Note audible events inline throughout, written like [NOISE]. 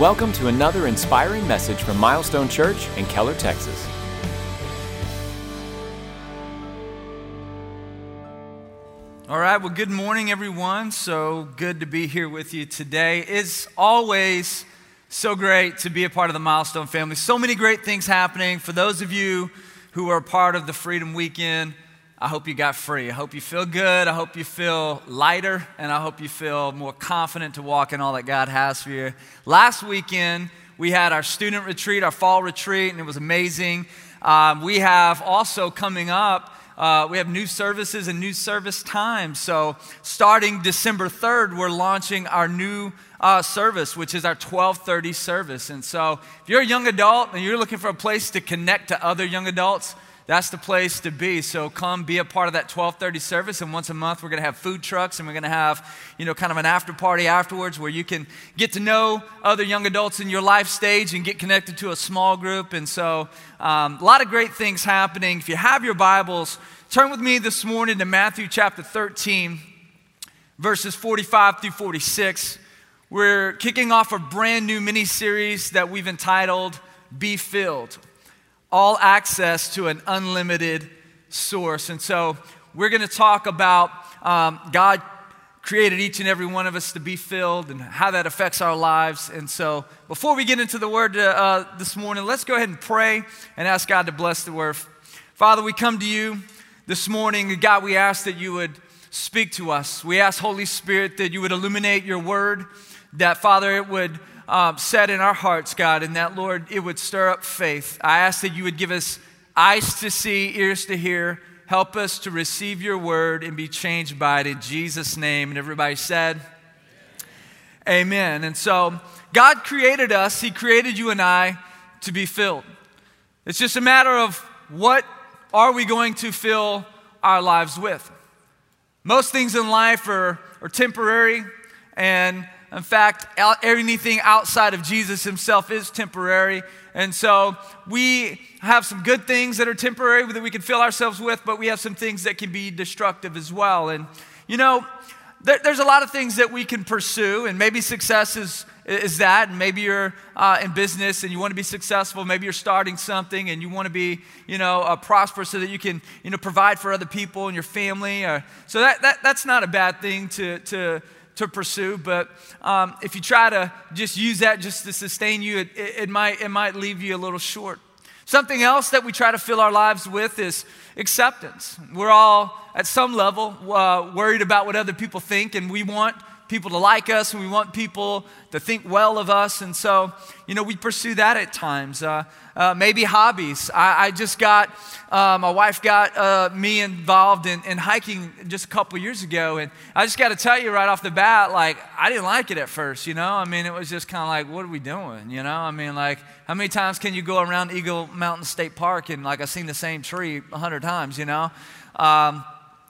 Welcome to another inspiring message from Milestone Church in Keller, Texas. All right, well, good morning, everyone. So good to be here with you today. It's always so great to be a part of the Milestone family. So many great things happening. For those of you who are part of the Freedom Weekend, I hope you got free. I hope you feel good. I hope you feel lighter. And I hope you feel more confident to walk in all that God has for you. Last weekend, we had our student retreat, our fall retreat, and it was amazing. Um, we have also coming up, uh, we have new services and new service times. So, starting December 3rd, we're launching our new uh, service, which is our 1230 service. And so, if you're a young adult and you're looking for a place to connect to other young adults, that's the place to be. So come be a part of that 1230 service. And once a month, we're going to have food trucks and we're going to have, you know, kind of an after party afterwards where you can get to know other young adults in your life stage and get connected to a small group. And so um, a lot of great things happening. If you have your Bibles, turn with me this morning to Matthew chapter 13, verses 45 through 46. We're kicking off a brand new mini series that we've entitled Be Filled all access to an unlimited source. And so we're going to talk about um, God created each and every one of us to be filled and how that affects our lives. And so before we get into the word uh, this morning, let's go ahead and pray and ask God to bless the word. Father, we come to you this morning. God, we ask that you would speak to us. We ask, Holy Spirit, that you would illuminate your word, that, Father, it would um, set in our hearts, God, and that, Lord, it would stir up faith. I ask that you would give us eyes to see, ears to hear. Help us to receive your word and be changed by it in Jesus' name. And everybody said, Amen. Amen. And so, God created us, He created you and I to be filled. It's just a matter of what are we going to fill our lives with. Most things in life are, are temporary, and in fact, anything outside of Jesus himself is temporary. And so we have some good things that are temporary that we can fill ourselves with, but we have some things that can be destructive as well. And, you know, there, there's a lot of things that we can pursue, and maybe success is, is that. And maybe you're uh, in business and you want to be successful. Maybe you're starting something and you want to be, you know, uh, prosperous so that you can, you know, provide for other people and your family. Or, so that, that, that's not a bad thing to, to, to pursue. But um, if you try to just use that just to sustain you, it, it, might, it might leave you a little short. Something else that we try to fill our lives with is acceptance. We're all, at some level, uh, worried about what other people think, and we want people to like us and we want people to think well of us. And so, you know, we pursue that at times. Uh, uh, maybe hobbies. I, I just got, uh, my wife got uh, me involved in, in, hiking just a couple years ago. And I just got to tell you right off the bat, like, I didn't like it at first, you know? I mean, it was just kind of like, what are we doing, you know? I mean, like, how many times can you go around Eagle Mountain State Park and, like, I've seen the same tree a hundred times, you know? Um,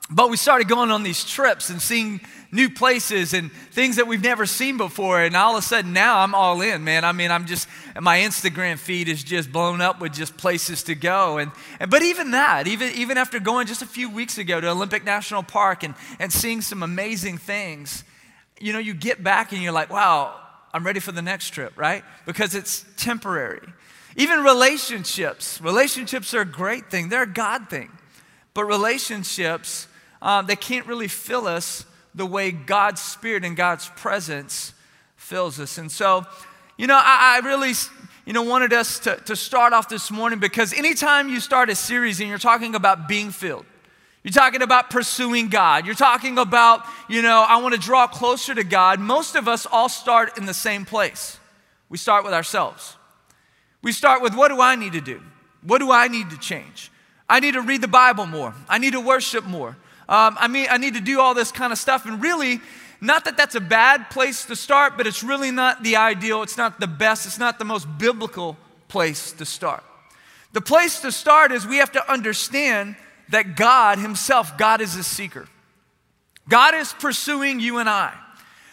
but we started going on these trips and seeing new places and things that we've never seen before. And all of a sudden now I'm all in, man. I mean, I'm just, my Instagram feed is just blown up with just places to go. And, and but even that, even, even after going just a few weeks ago to Olympic National Park and, and seeing some amazing things, you know, you get back and you're like, wow, I'm ready for the next trip, right? Because it's temporary. Even relationships, relationships are a great thing, they're a God thing. But relationships, um, they can't really fill us the way God's Spirit and God's presence fills us. And so, you know, I, I really, you know, wanted us to, to start off this morning because anytime you start a series and you're talking about being filled, you're talking about pursuing God. You're talking about, you know, I want to draw closer to God. Most of us all start in the same place. We start with ourselves. We start with what do I need to do? What do I need to change? I need to read the Bible more. I need to worship more. Um, I mean, I need to do all this kind of stuff. And really, not that that's a bad place to start, but it's really not the ideal. It's not the best. It's not the most biblical place to start. The place to start is we have to understand that God Himself, God is a seeker. God is pursuing you and I.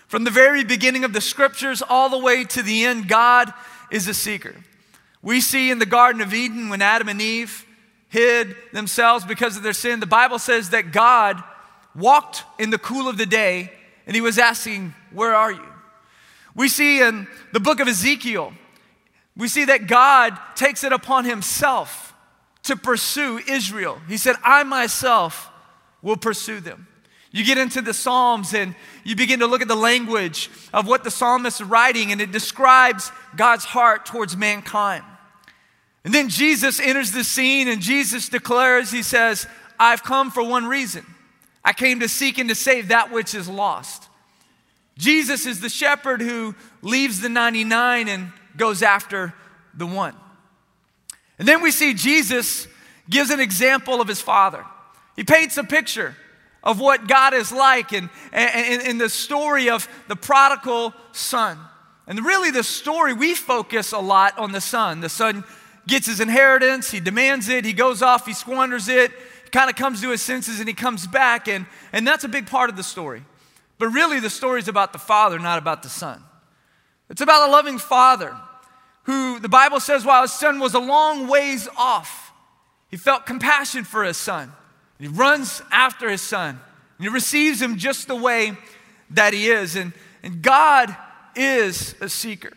From the very beginning of the scriptures all the way to the end, God is a seeker. We see in the Garden of Eden when Adam and Eve hid themselves because of their sin. The Bible says that God walked in the cool of the day and he was asking, Where are you? We see in the book of Ezekiel, we see that God takes it upon himself to pursue Israel. He said, I myself will pursue them. You get into the Psalms and you begin to look at the language of what the psalmist is writing, and it describes God's heart towards mankind. And then Jesus enters the scene and Jesus declares, He says, I've come for one reason. I came to seek and to save that which is lost. Jesus is the shepherd who leaves the 99 and goes after the one. And then we see Jesus gives an example of his father. He paints a picture of what God is like and, and the story of the prodigal son. And really, the story, we focus a lot on the son. The son gets his inheritance, he demands it, he goes off, he squanders it, kind of comes to his senses, and he comes back. And, and that's a big part of the story. But really, the story is about the father, not about the son. It's about a loving father who the Bible says, while his son was a long ways off, he felt compassion for his son. He runs after his son. And he receives him just the way that he is. And, and God is a seeker.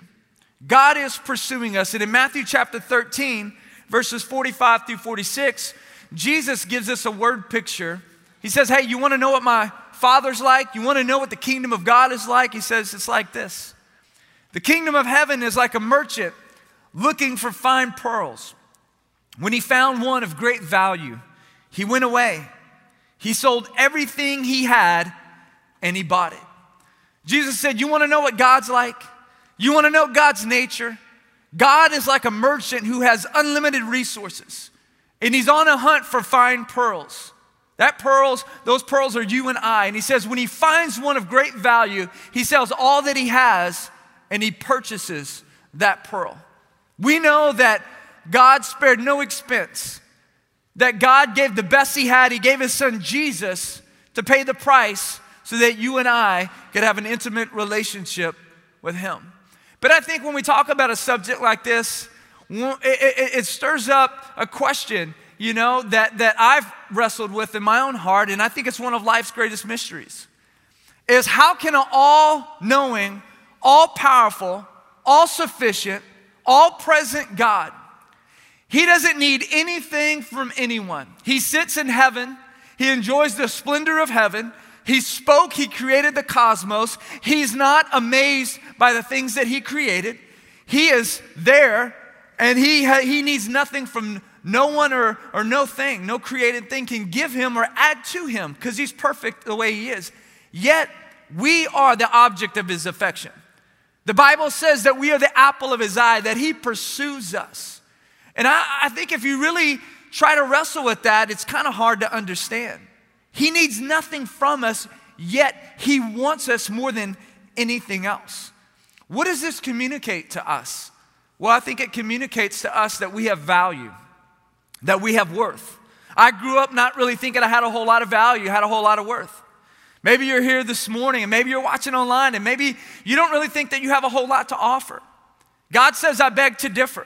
God is pursuing us. And in Matthew chapter 13, verses 45 through 46, Jesus gives us a word picture. He says, Hey, you want to know what my father's like? You want to know what the kingdom of God is like? He says, It's like this The kingdom of heaven is like a merchant looking for fine pearls. When he found one of great value, he went away. He sold everything he had and he bought it. Jesus said, You want to know what God's like? You want to know God's nature? God is like a merchant who has unlimited resources and he's on a hunt for fine pearls. That pearls, those pearls are you and I. And he says, when he finds one of great value, he sells all that he has and he purchases that pearl. We know that God spared no expense that God gave the best He had. He gave His Son Jesus to pay the price so that you and I could have an intimate relationship with Him. But I think when we talk about a subject like this, it, it, it stirs up a question, you know, that, that I've wrestled with in my own heart, and I think it's one of life's greatest mysteries. Is how can an all knowing, all powerful, all sufficient, all present God he doesn't need anything from anyone. He sits in heaven, he enjoys the splendor of heaven. He spoke, he created the cosmos. He's not amazed by the things that he created. He is there and he, ha- he needs nothing from no one or, or no thing, no created thing can give him or add to him because he's perfect the way he is. Yet we are the object of his affection. The Bible says that we are the apple of his eye, that he pursues us. And I, I think if you really try to wrestle with that, it's kind of hard to understand. He needs nothing from us, yet He wants us more than anything else. What does this communicate to us? Well, I think it communicates to us that we have value, that we have worth. I grew up not really thinking I had a whole lot of value, had a whole lot of worth. Maybe you're here this morning and maybe you're watching online and maybe you don't really think that you have a whole lot to offer. God says, I beg to differ.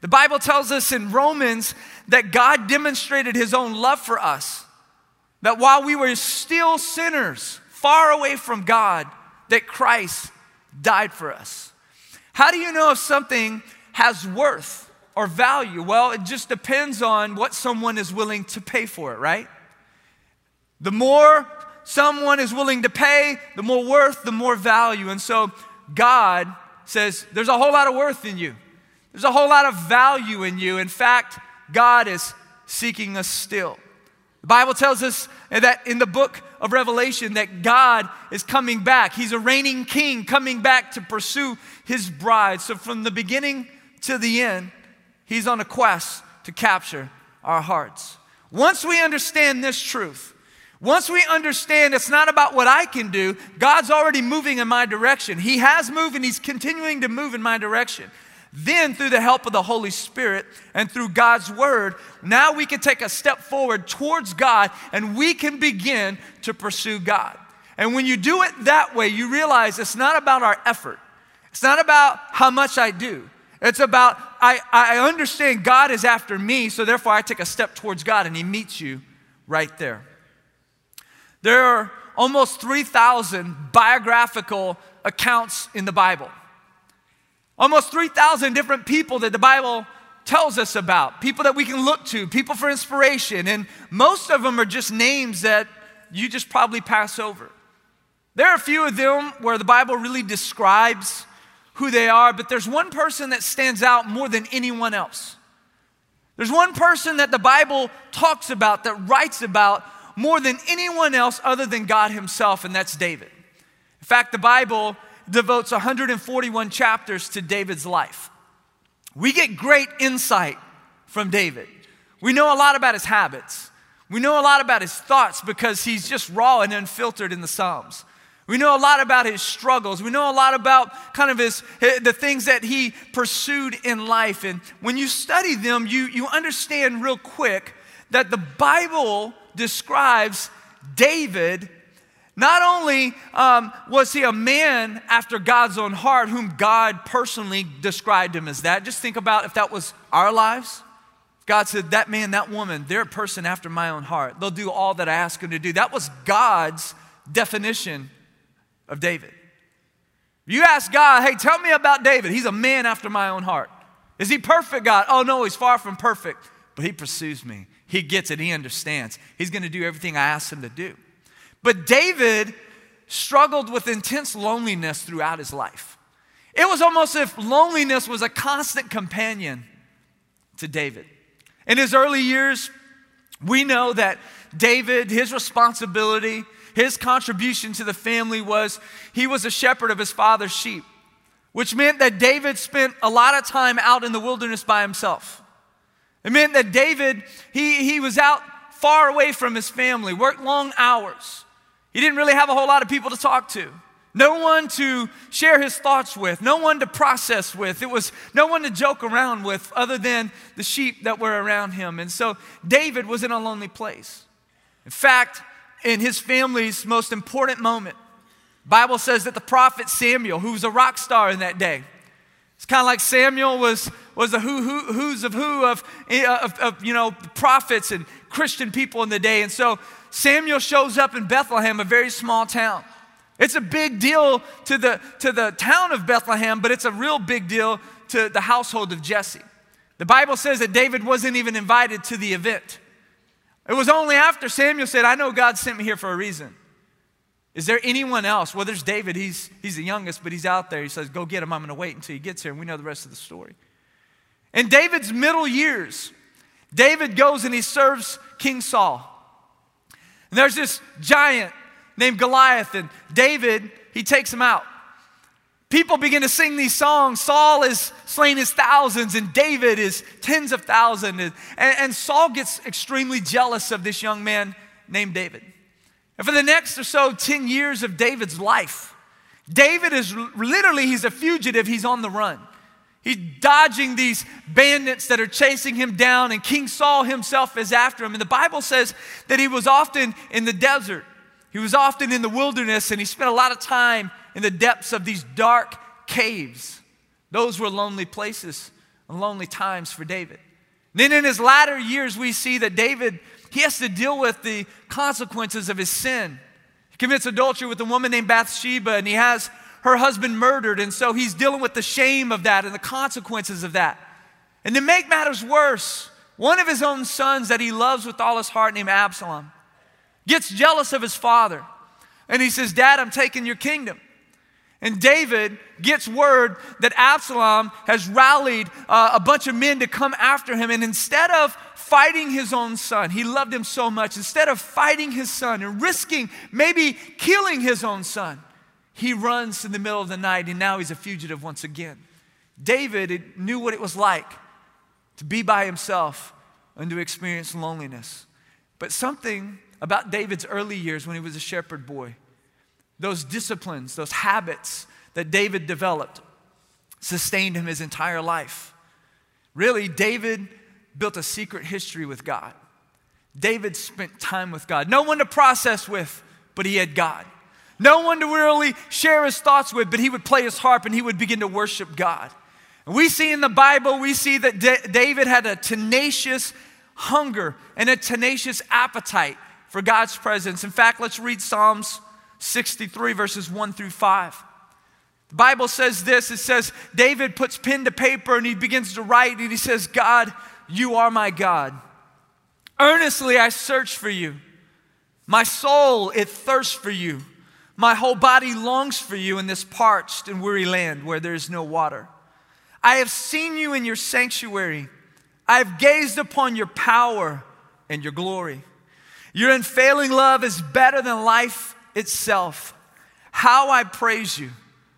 The Bible tells us in Romans that God demonstrated his own love for us. That while we were still sinners, far away from God, that Christ died for us. How do you know if something has worth or value? Well, it just depends on what someone is willing to pay for it, right? The more someone is willing to pay, the more worth, the more value. And so God says, There's a whole lot of worth in you. There's a whole lot of value in you. In fact, God is seeking us still. The Bible tells us that in the book of Revelation that God is coming back. He's a reigning king coming back to pursue his bride. So from the beginning to the end, he's on a quest to capture our hearts. Once we understand this truth, once we understand it's not about what I can do, God's already moving in my direction. He has moved and He's continuing to move in my direction. Then, through the help of the Holy Spirit and through God's Word, now we can take a step forward towards God and we can begin to pursue God. And when you do it that way, you realize it's not about our effort, it's not about how much I do. It's about, I, I understand God is after me, so therefore I take a step towards God and He meets you right there. There are almost 3,000 biographical accounts in the Bible. Almost 3,000 different people that the Bible tells us about, people that we can look to, people for inspiration. And most of them are just names that you just probably pass over. There are a few of them where the Bible really describes who they are, but there's one person that stands out more than anyone else. There's one person that the Bible talks about, that writes about more than anyone else other than God Himself, and that's David. In fact, the Bible devotes 141 chapters to David's life. We get great insight from David. We know a lot about his habits. We know a lot about his thoughts because he's just raw and unfiltered in the Psalms. We know a lot about his struggles. We know a lot about kind of his, the things that he pursued in life. And when you study them, you, you understand real quick that the Bible describes David. Not only um, was he a man after God's own heart, whom God personally described him as that, just think about if that was our lives. God said, That man, that woman, they're a person after my own heart. They'll do all that I ask them to do. That was God's definition of David. You ask God, hey, tell me about David. He's a man after my own heart. Is he perfect, God? Oh, no, he's far from perfect, but he pursues me. He gets it, he understands. He's going to do everything I ask him to do. But David struggled with intense loneliness throughout his life. It was almost as if loneliness was a constant companion to David. In his early years, we know that David, his responsibility, his contribution to the family was he was a shepherd of his father's sheep, which meant that David spent a lot of time out in the wilderness by himself. It meant that David, he, he was out far away from his family, worked long hours. He didn't really have a whole lot of people to talk to. No one to share his thoughts with, no one to process with. It was no one to joke around with other than the sheep that were around him. And so David was in a lonely place. In fact, in his family's most important moment. Bible says that the prophet Samuel, who was a rock star in that day, it's kind of like Samuel was, was a who, who, who's of who of, eh, of, of, you know, prophets and Christian people in the day. And so Samuel shows up in Bethlehem, a very small town. It's a big deal to the, to the town of Bethlehem, but it's a real big deal to the household of Jesse. The Bible says that David wasn't even invited to the event. It was only after Samuel said, I know God sent me here for a reason. Is there anyone else? Well, there's David. He's, he's the youngest, but he's out there. He says, Go get him. I'm going to wait until he gets here. And we know the rest of the story. In David's middle years, David goes and he serves King Saul. And there's this giant named Goliath, and David, he takes him out people begin to sing these songs. Saul is slain his thousands, and David is tens of thousands. And, and, Saul gets extremely jealous of this young man named David. And for the next or so 10 years of David's life, David is literally, he's a fugitive, he's on the run. He's dodging these bandits that are chasing him down, and King Saul himself is after him. And the Bible says that he was often in the desert, he was often in the wilderness, and he spent a lot of time in the depths of these dark caves. Those were lonely places and lonely times for David. Then in his latter years, we see that David, he has to deal with the consequences of his sin. He commits adultery with a woman named Bathsheba, and he has her husband murdered, and so he's dealing with the shame of that and the consequences of that. And to make matters worse, one of his own sons that he loves with all his heart, named Absalom, gets jealous of his father. And he says, Dad, I'm taking your kingdom. And David gets word that Absalom has rallied uh, a bunch of men to come after him. And instead of fighting his own son, he loved him so much, instead of fighting his son and risking maybe killing his own son, he runs in the middle of the night and now he's a fugitive once again. David knew what it was like to be by himself and to experience loneliness. But something about David's early years when he was a shepherd boy those disciplines, those habits that David developed sustained him his entire life. Really, David built a secret history with God. David spent time with God. No one to process with, but he had God. No one to really share his thoughts with, but he would play his harp and he would begin to worship God. And we see in the Bible, we see that D- David had a tenacious hunger and a tenacious appetite for God's presence. In fact, let's read Psalms 63, verses 1 through 5. The Bible says this it says, David puts pen to paper and he begins to write, and he says, God, you are my God. Earnestly I search for you. My soul, it thirsts for you. My whole body longs for you in this parched and weary land where there is no water. I have seen you in your sanctuary. I have gazed upon your power and your glory. Your unfailing love is better than life itself. How I praise you.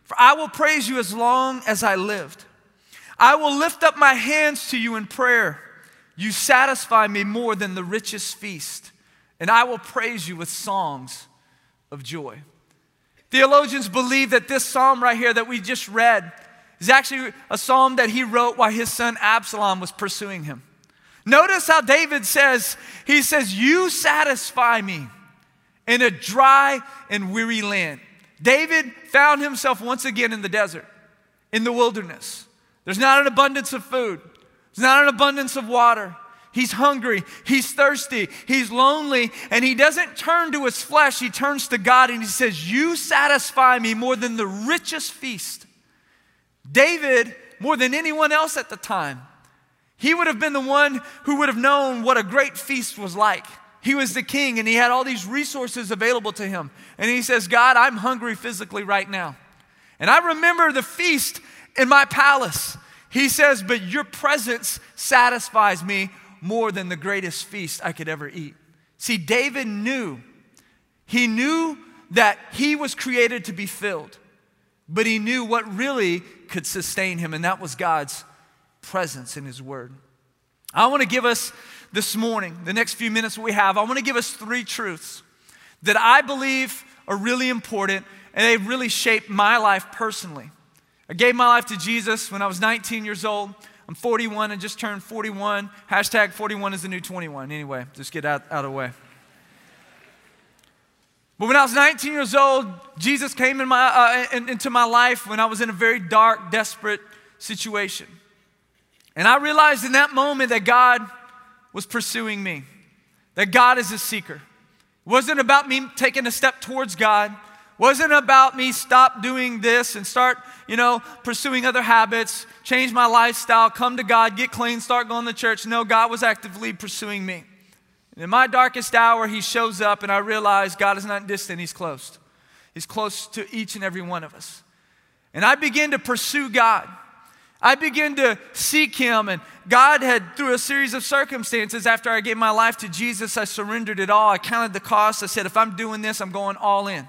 For I will praise you as long as I lived. I will lift up my hands to you in prayer. You satisfy me more than the richest feast, and I will praise you with songs of joy. Theologians believe that this psalm right here that we just read is actually a psalm that he wrote while his son Absalom was pursuing him. Notice how David says, he says, You satisfy me in a dry and weary land. David found himself once again in the desert, in the wilderness. There's not an abundance of food, there's not an abundance of water. He's hungry, he's thirsty, he's lonely, and he doesn't turn to his flesh. He turns to God and he says, You satisfy me more than the richest feast. David, more than anyone else at the time, he would have been the one who would have known what a great feast was like. He was the king and he had all these resources available to him. And he says, God, I'm hungry physically right now. And I remember the feast in my palace. He says, But your presence satisfies me more than the greatest feast I could ever eat. See, David knew, he knew that he was created to be filled, but he knew what really could sustain him, and that was God's presence in his word. I want to give us this morning, the next few minutes we have, I want to give us three truths that I believe are really important and they really shaped my life personally. I gave my life to Jesus when I was 19 years old. I'm 41 and just turned 41. Hashtag 41 is the new 21. Anyway, just get out, out of the way. But when I was 19 years old, Jesus came in my, uh, in, into my life when I was in a very dark, desperate situation. And I realized in that moment that God was pursuing me, that God is a seeker. It wasn't about me taking a step towards God, wasn't about me stop doing this and start, you know, pursuing other habits, change my lifestyle, come to God, get clean, start going to church. No, God was actively pursuing me. And in my darkest hour, He shows up, and I realize God is not distant, He's close. He's close to each and every one of us. And I begin to pursue God. I began to seek Him, and God had, through a series of circumstances, after I gave my life to Jesus, I surrendered it all. I counted the cost. I said, if I'm doing this, I'm going all in.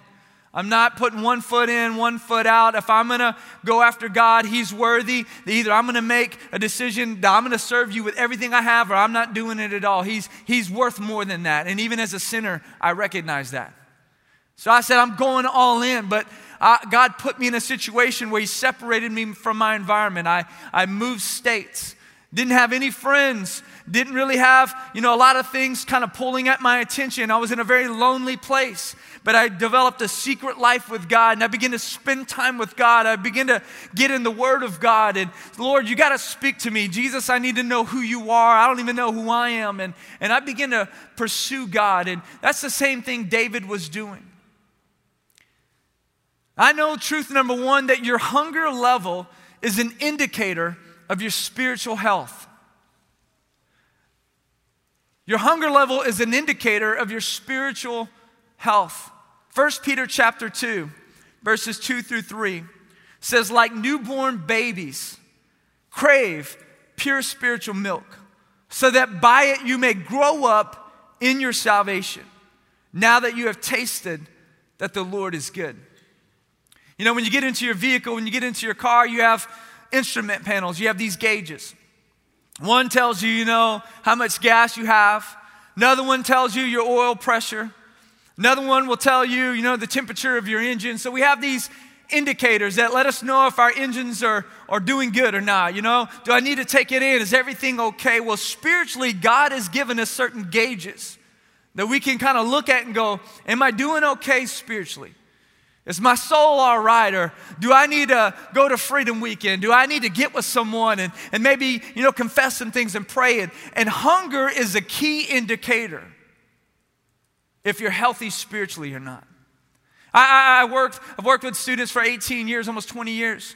I'm not putting one foot in, one foot out. If I'm going to go after God, He's worthy. Either I'm going to make a decision that I'm going to serve you with everything I have, or I'm not doing it at all. He's, he's worth more than that. And even as a sinner, I recognize that. So I said, I'm going all in. But I, God put me in a situation where He separated me from my environment. I, I moved states, didn't have any friends didn't really have, you know, a lot of things kind of pulling at my attention. I was in a very lonely place, but I developed a secret life with God and I began to spend time with God. I began to get in the Word of God and Lord, you got to speak to me. Jesus, I need to know who you are. I don't even know who I am. And, and I began to pursue God. And that's the same thing David was doing. I know truth number one that your hunger level is an indicator of your spiritual health. Your hunger level is an indicator of your spiritual health. 1 Peter chapter 2, verses 2 through 3 says, like newborn babies, crave pure spiritual milk, so that by it you may grow up in your salvation, now that you have tasted that the Lord is good. You know, when you get into your vehicle, when you get into your car, you have instrument panels, you have these gauges. One tells you, you know, how much gas you have. Another one tells you your oil pressure. Another one will tell you, you know, the temperature of your engine. So we have these indicators that let us know if our engines are, are doing good or not. You know, do I need to take it in? Is everything okay? Well, spiritually, God has given us certain gauges that we can kind of look at and go, Am I doing okay spiritually? Is my soul all right? Or do I need to go to Freedom Weekend? Do I need to get with someone and, and maybe, you know, confess some things and pray? And, and hunger is a key indicator if you're healthy spiritually or not. I, I, I worked, I've worked with students for 18 years, almost 20 years.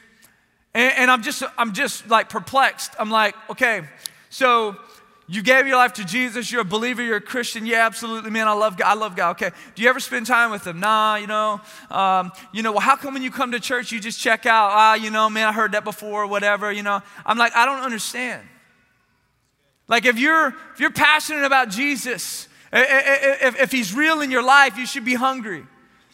And, and I'm just, I'm just like perplexed. I'm like, okay, so you gave your life to Jesus, you're a believer, you're a Christian. Yeah, absolutely, man. I love God. I love God. Okay. Do you ever spend time with them? Nah, you know. Um, you know, well, how come when you come to church you just check out? Ah, you know, man, I heard that before, whatever, you know. I'm like, I don't understand. Like if you're if you're passionate about Jesus, if, he's real in your life, you should be hungry.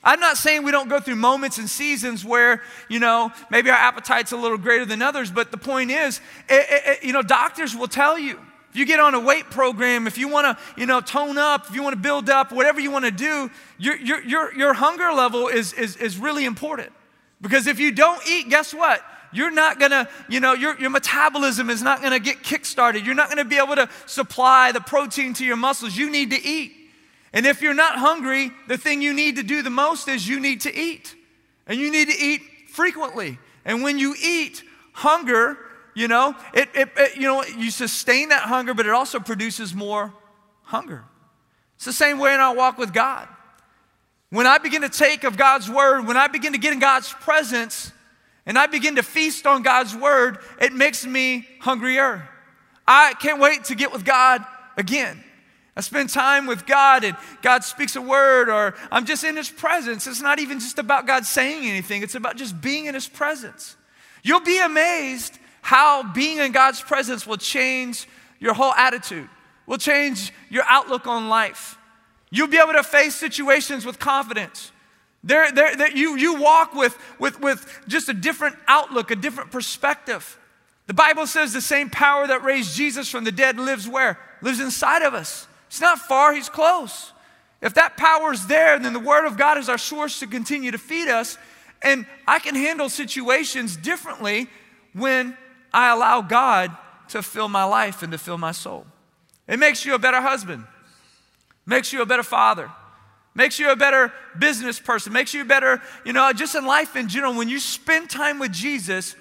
I'm not saying we don't go through moments and seasons where, you know, maybe our appetite's a little greater than others, but the point is, it, it, you know, doctors will tell you if you get on a weight program, if you want to, you know, tone up, if you want to build up, whatever you want to do, your, your, your, your hunger level is, is, is really important. Because if you don't eat, guess what? You're not gonna, you know, your, your metabolism is not gonna get kickstarted. You're not gonna be able to supply the protein to your muscles. You need to eat. And if you're not hungry, the thing you need to do the most is you need to eat. And you need to eat frequently. And when you eat, hunger you know, it, it, it, you know, you sustain that hunger, but it also produces more hunger. It's the same way in our walk with God. When I begin to take of God's word, when I begin to get in God's presence, and I begin to feast on God's word, it makes me hungrier. I can't wait to get with God again. I spend time with God and God speaks a word, or I'm just in His presence. It's not even just about God saying anything, it's about just being in His presence. You'll be amazed how being in God's presence will change your whole attitude, will change your outlook on life. You'll be able to face situations with confidence. There, there, there, you, you walk with, with, with just a different outlook, a different perspective. The Bible says the same power that raised Jesus from the dead lives where? Lives inside of us. It's not far, He's close. If that power is there, then the Word of God is our source to continue to feed us. And I can handle situations differently when I allow God to fill my life and to fill my soul. It makes you a better husband, makes you a better father, makes you a better business person, makes you a better, you know, just in life in general. When you spend time with Jesus,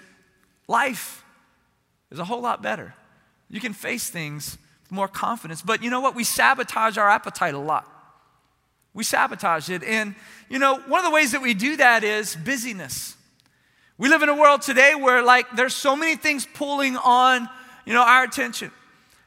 life is a whole lot better. You can face things with more confidence. But you know what? We sabotage our appetite a lot. We sabotage it. And, you know, one of the ways that we do that is busyness. We live in a world today where like there's so many things pulling on, you know, our attention.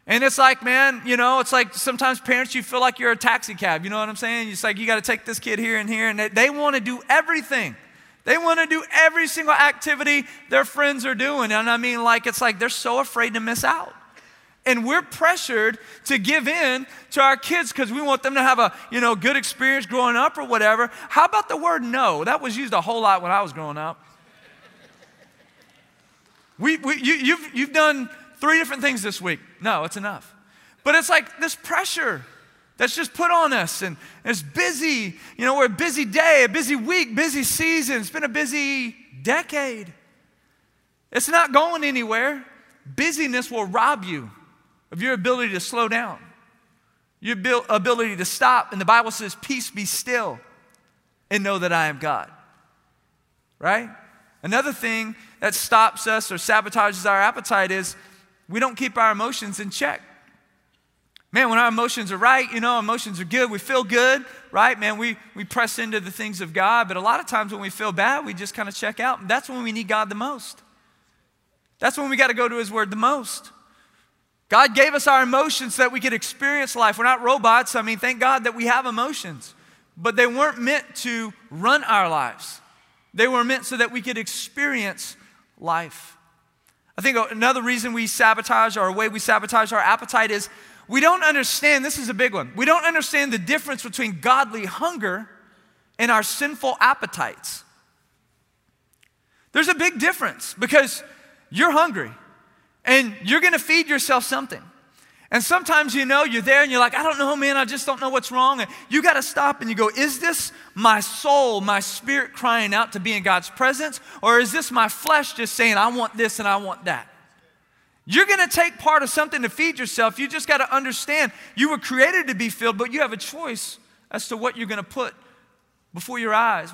And it's like, man, you know, it's like sometimes parents, you feel like you're a taxi cab. You know what I'm saying? It's like you got to take this kid here and here, and they, they want to do everything. They want to do every single activity their friends are doing. And I mean, like, it's like they're so afraid to miss out. And we're pressured to give in to our kids because we want them to have a, you know, good experience growing up or whatever. How about the word no? That was used a whole lot when I was growing up. We, we, you, you've, you've done three different things this week. No, it's enough. But it's like this pressure that's just put on us, and it's busy. You know, we're a busy day, a busy week, busy season. It's been a busy decade. It's not going anywhere. Busyness will rob you of your ability to slow down, your ability to stop. And the Bible says, Peace be still and know that I am God. Right? Another thing that stops us or sabotages our appetite is we don't keep our emotions in check. Man, when our emotions are right, you know, emotions are good, we feel good, right? Man, we, we press into the things of God, but a lot of times when we feel bad, we just kind of check out. That's when we need God the most. That's when we got to go to His Word the most. God gave us our emotions so that we could experience life. We're not robots. I mean, thank God that we have emotions, but they weren't meant to run our lives. They were meant so that we could experience life. I think another reason we sabotage or a way we sabotage our appetite is we don't understand this is a big one. We don't understand the difference between godly hunger and our sinful appetites. There's a big difference because you're hungry and you're going to feed yourself something. And sometimes you know you're there and you're like, I don't know, man, I just don't know what's wrong. And you got to stop and you go, Is this my soul, my spirit crying out to be in God's presence? Or is this my flesh just saying, I want this and I want that? You're going to take part of something to feed yourself. You just got to understand you were created to be filled, but you have a choice as to what you're going to put before your eyes,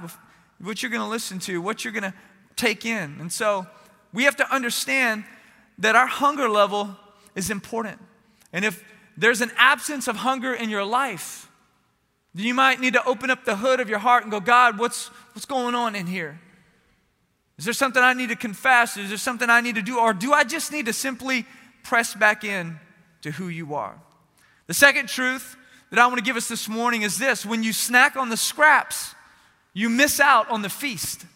what you're going to listen to, what you're going to take in. And so we have to understand that our hunger level is important. And if there's an absence of hunger in your life, then you might need to open up the hood of your heart and go, God, what's, what's going on in here? Is there something I need to confess? Is there something I need to do? Or do I just need to simply press back in to who you are? The second truth that I want to give us this morning is this when you snack on the scraps, you miss out on the feast.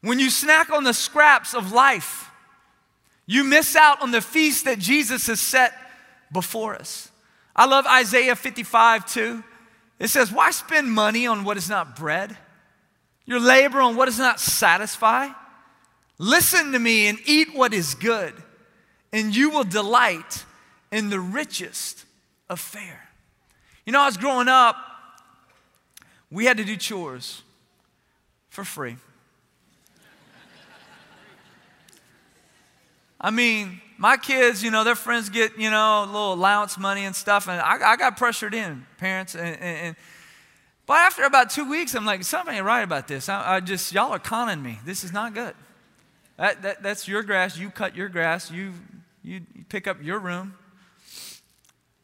When you snack on the scraps of life, you miss out on the feast that Jesus has set before us. I love Isaiah 55 two. It says, Why spend money on what is not bread? Your labor on what does not satisfy? Listen to me and eat what is good, and you will delight in the richest of fare. You know, I was growing up, we had to do chores for free. I mean, my kids, you know, their friends get, you know, a little allowance money and stuff, and I, I got pressured in, parents, and, and, and but after about two weeks, I'm like, something ain't right about this. I, I just, y'all are conning me. This is not good. That, that, that's your grass. You cut your grass. You, you pick up your room.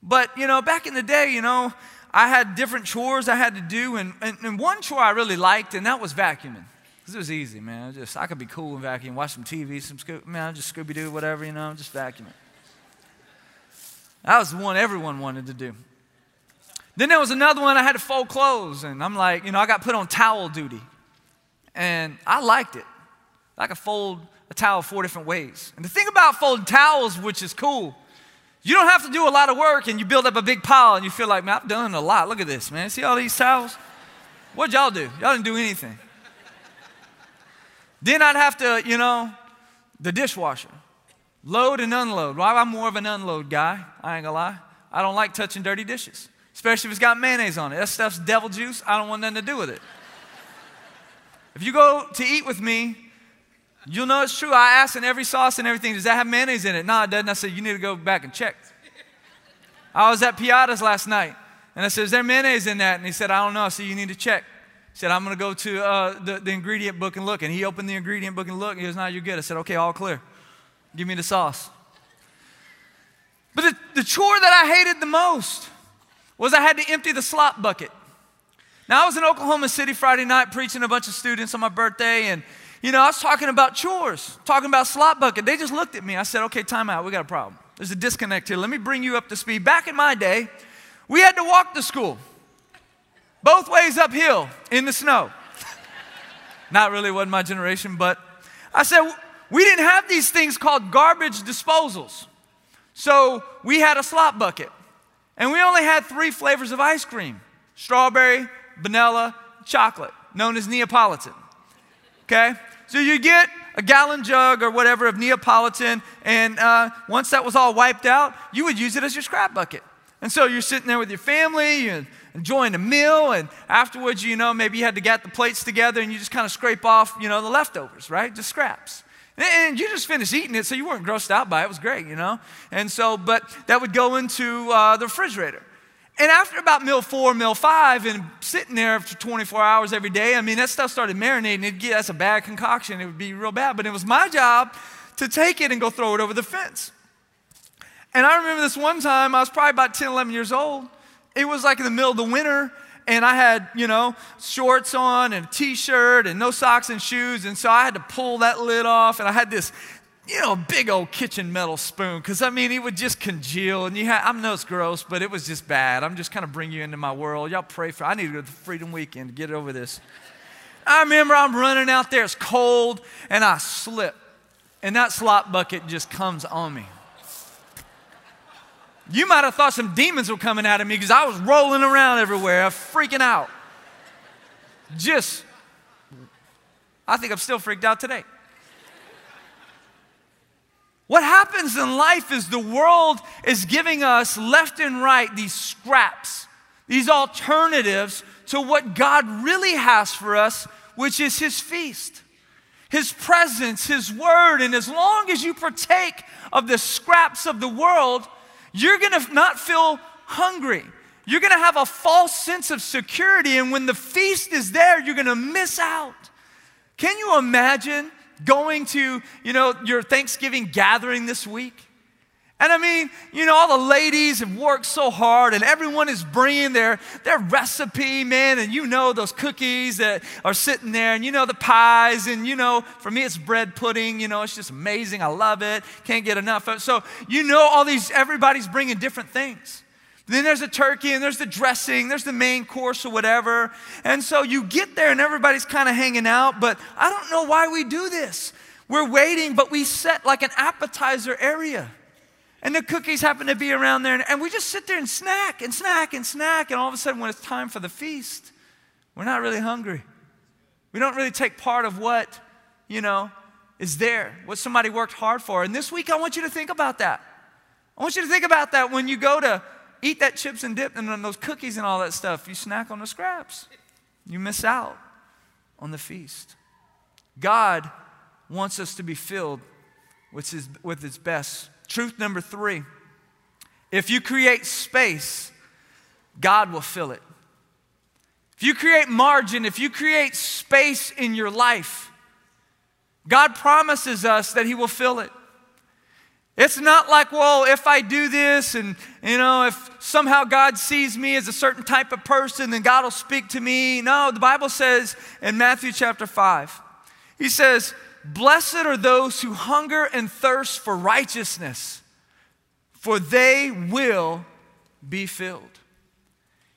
But, you know, back in the day, you know, I had different chores I had to do. And, and, and one chore I really liked, and that was vacuuming. Because it was easy, man. just, I could be cool and vacuum, watch some TV, some Scooby, man, just Scooby Doo, whatever, you know, just vacuuming. That was the one everyone wanted to do. Then there was another one I had to fold clothes, and I'm like, you know, I got put on towel duty. And I liked it. I could fold a towel four different ways. And the thing about folding towels, which is cool, you don't have to do a lot of work and you build up a big pile and you feel like, man, I've done a lot. Look at this, man. See all these towels? What'd y'all do? Y'all didn't do anything. Then I'd have to, you know, the dishwasher. Load and unload. Well, I'm more of an unload guy. I ain't gonna lie. I don't like touching dirty dishes especially if it's got mayonnaise on it. That stuff's devil juice. I don't want nothing to do with it. [LAUGHS] If you go to eat with me, you'll know it's true. I ask in every sauce and everything, does that have mayonnaise in it? No, it doesn't. I said, you need to go back and check. I was at Piata's last night, and I said, is there mayonnaise in that? And he said, I don't know. I said, you need to check. Said, I'm going to go to uh, the, the ingredient book and look. And he opened the ingredient book and looked, and he goes, no, you're good. I said, okay, all clear. Give me the sauce. But the, the chore that I hated the most was I had to empty the slop bucket. Now, I was in Oklahoma City Friday night preaching to a bunch of students on my birthday, and you know, I was talking about chores, talking about slop bucket. They just looked at me. I said, okay, time out. We got a problem. There's a disconnect here. Let me bring you up to speed. Back in my day, we had to walk to school, both ways uphill in the snow. Not really wasn't my generation, but I said, we didn't have these things called garbage disposals. So we had a slop bucket. And we only had three flavors of ice cream strawberry, vanilla, chocolate, known as Neapolitan. Okay? So you get a gallon jug or whatever of Neapolitan, and uh, once that was all wiped out, you would use it as your scrap bucket. And so you're sitting there with your family, you're enjoying a meal, and afterwards, you know, maybe you had to get the plates together and you just kind of scrape off, you know, the leftovers, right? Just scraps. And you just finished eating it, so you weren't grossed out by it. It was great, you know? And so, but that would go into uh, the refrigerator. And after about meal four, meal five, and sitting there for 24 hours every day, I mean, that stuff started marinating. It'd get, that's a bad concoction. It would be real bad. But it was my job to take it and go throw it over the fence. And I remember this one time, I was probably about 10, 11 years old. It was like in the middle of the winter, and I had, you know, shorts on and a t shirt and no socks and shoes. And so I had to pull that lid off. And I had this, you know, big old kitchen metal spoon because I mean, it would just congeal. And you had, I know it's gross, but it was just bad. I'm just kind of bringing you into my world. Y'all pray for, I need to go to Freedom Weekend to get over this. I remember I'm running out there, it's cold, and I slip. And that slop bucket just comes on me. You might have thought some demons were coming out of me because I was rolling around everywhere, freaking out. Just, I think I'm still freaked out today. What happens in life is the world is giving us left and right these scraps, these alternatives to what God really has for us, which is His feast, His presence, His word. And as long as you partake of the scraps of the world, you're to not feel hungry. You're to have a false sense of security. And when the feast is there, you're to miss out. Can you imagine going to, you know, your Thanksgiving gathering this week? And I mean, you know, all the ladies have worked so hard and everyone is bringing their, their recipe, man. And you know those cookies that are sitting there and you know the pies. And you know, for me, it's bread pudding. You know, it's just amazing. I love it. Can't get enough of it. So, you know, all these, everybody's bringing different things. Then there's the turkey and there's the dressing, there's the main course or whatever. And so you get there and everybody's kind of hanging out, but I don't know why we do this. We're waiting, but we set like an appetizer area. And the cookies happen to be around there. And we just sit there and snack and snack and snack. And all of a sudden, when it's time for the feast, we're not really hungry. We don't really take part of what, you know, is there, what somebody worked hard for. And this week, I want you to think about that. I want you to think about that when you go to eat that chips and dip and those cookies and all that stuff. You snack on the scraps, you miss out on the feast. God wants us to be filled with his, with his best Truth number three if you create space, God will fill it. If you create margin, if you create space in your life, God promises us that He will fill it. It's not like, well, if I do this and, you know, if somehow God sees me as a certain type of person, then God will speak to me. No, the Bible says in Matthew chapter 5, He says, Blessed are those who hunger and thirst for righteousness, for they will be filled.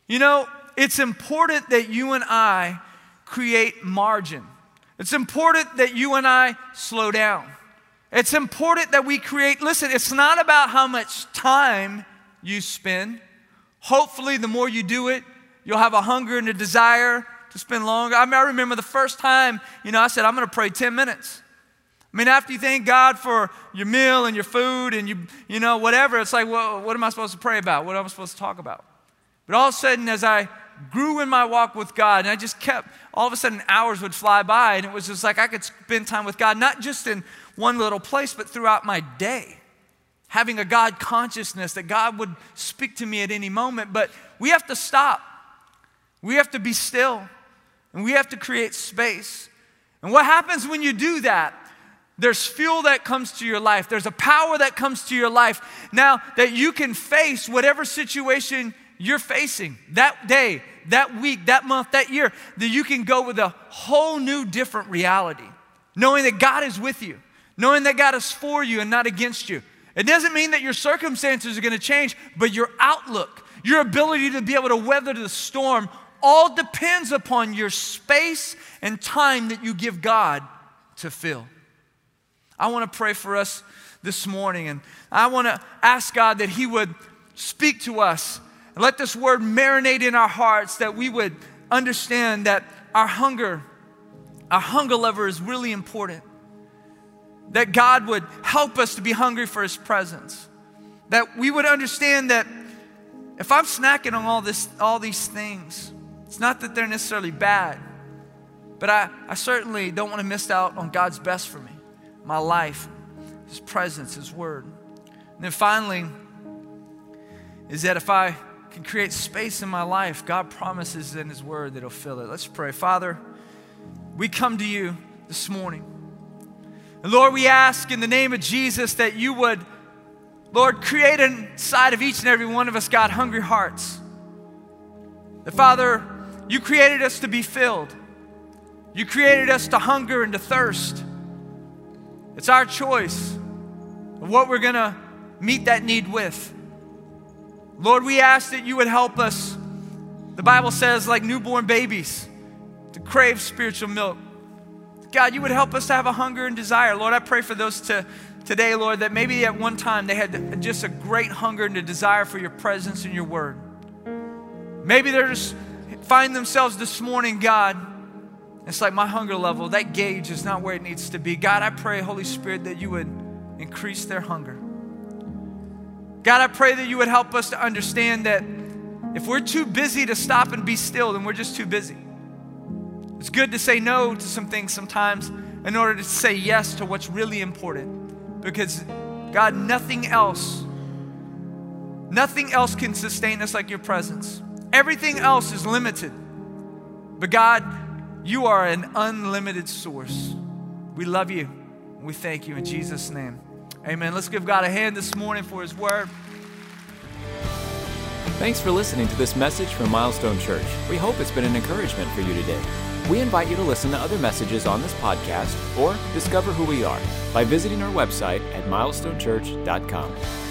You know, it's important that you and I create margin. It's important that you and I slow down. It's important that we create, listen, it's not about how much time you spend. Hopefully, the more you do it, you'll have a hunger and a desire to spend longer. I, mean, I remember the first time, you know, I said, I'm going to pray 10 minutes. I mean, after you thank God for your meal and your food and you, you know, whatever, it's like, well, what am I supposed to pray about? What am I supposed to talk about? But all of a sudden, as I grew in my walk with God, and I just kept, all of a sudden, hours would fly by, and it was just like I could spend time with God, not just in one little place, but throughout my day. Having a God consciousness that God would speak to me at any moment. But we have to stop. We have to be still. And we have to create space. And what happens when you do that? There's fuel that comes to your life. There's a power that comes to your life now that you can face whatever situation you're facing that day, that week, that month, that year, that you can go with a whole new, different reality, knowing that God is with you, knowing that God is for you and not against you. It doesn't mean that your circumstances are going to change, but your outlook, your ability to be able to weather the storm, all depends upon your space and time that you give God to fill. I want to pray for us this morning, and I want to ask God that He would speak to us and let this word marinate in our hearts, that we would understand that our hunger, our hunger lever is really important. That God would help us to be hungry for His presence. That we would understand that if I'm snacking on all, this, all these things, it's not that they're necessarily bad, but I, I certainly don't want to miss out on God's best for me my life, His presence, His word. And then finally, is that if I can create space in my life, God promises in His word that He'll fill it. Let's pray. Father, we come to you this morning. And Lord, we ask in the name of Jesus that you would, Lord, create inside of each and every one of us, God, hungry hearts. That Father, you created us to be filled. You created us to hunger and to thirst. It's our choice of what we're going to meet that need with. Lord, we ask that you would help us. The Bible says, like newborn babies, to crave spiritual milk. God, you would help us to have a hunger and desire. Lord, I pray for those to, today, Lord, that maybe at one time they had just a great hunger and a desire for your presence and your word. Maybe they're just find themselves this morning, God, it's like my hunger level, that gauge is not where it needs to be. God, I pray, Holy Spirit, that you would increase their hunger. God, I pray that you would help us to understand that if we're too busy to stop and be still, then we're just too busy. It's good to say no to some things sometimes in order to say yes to what's really important. Because, God, nothing else, nothing else can sustain us like your presence. Everything else is limited. But, God, you are an unlimited source. We love you. We thank you in Jesus' name. Amen. Let's give God a hand this morning for his word. Thanks for listening to this message from Milestone Church. We hope it's been an encouragement for you today. We invite you to listen to other messages on this podcast or discover who we are by visiting our website at milestonechurch.com.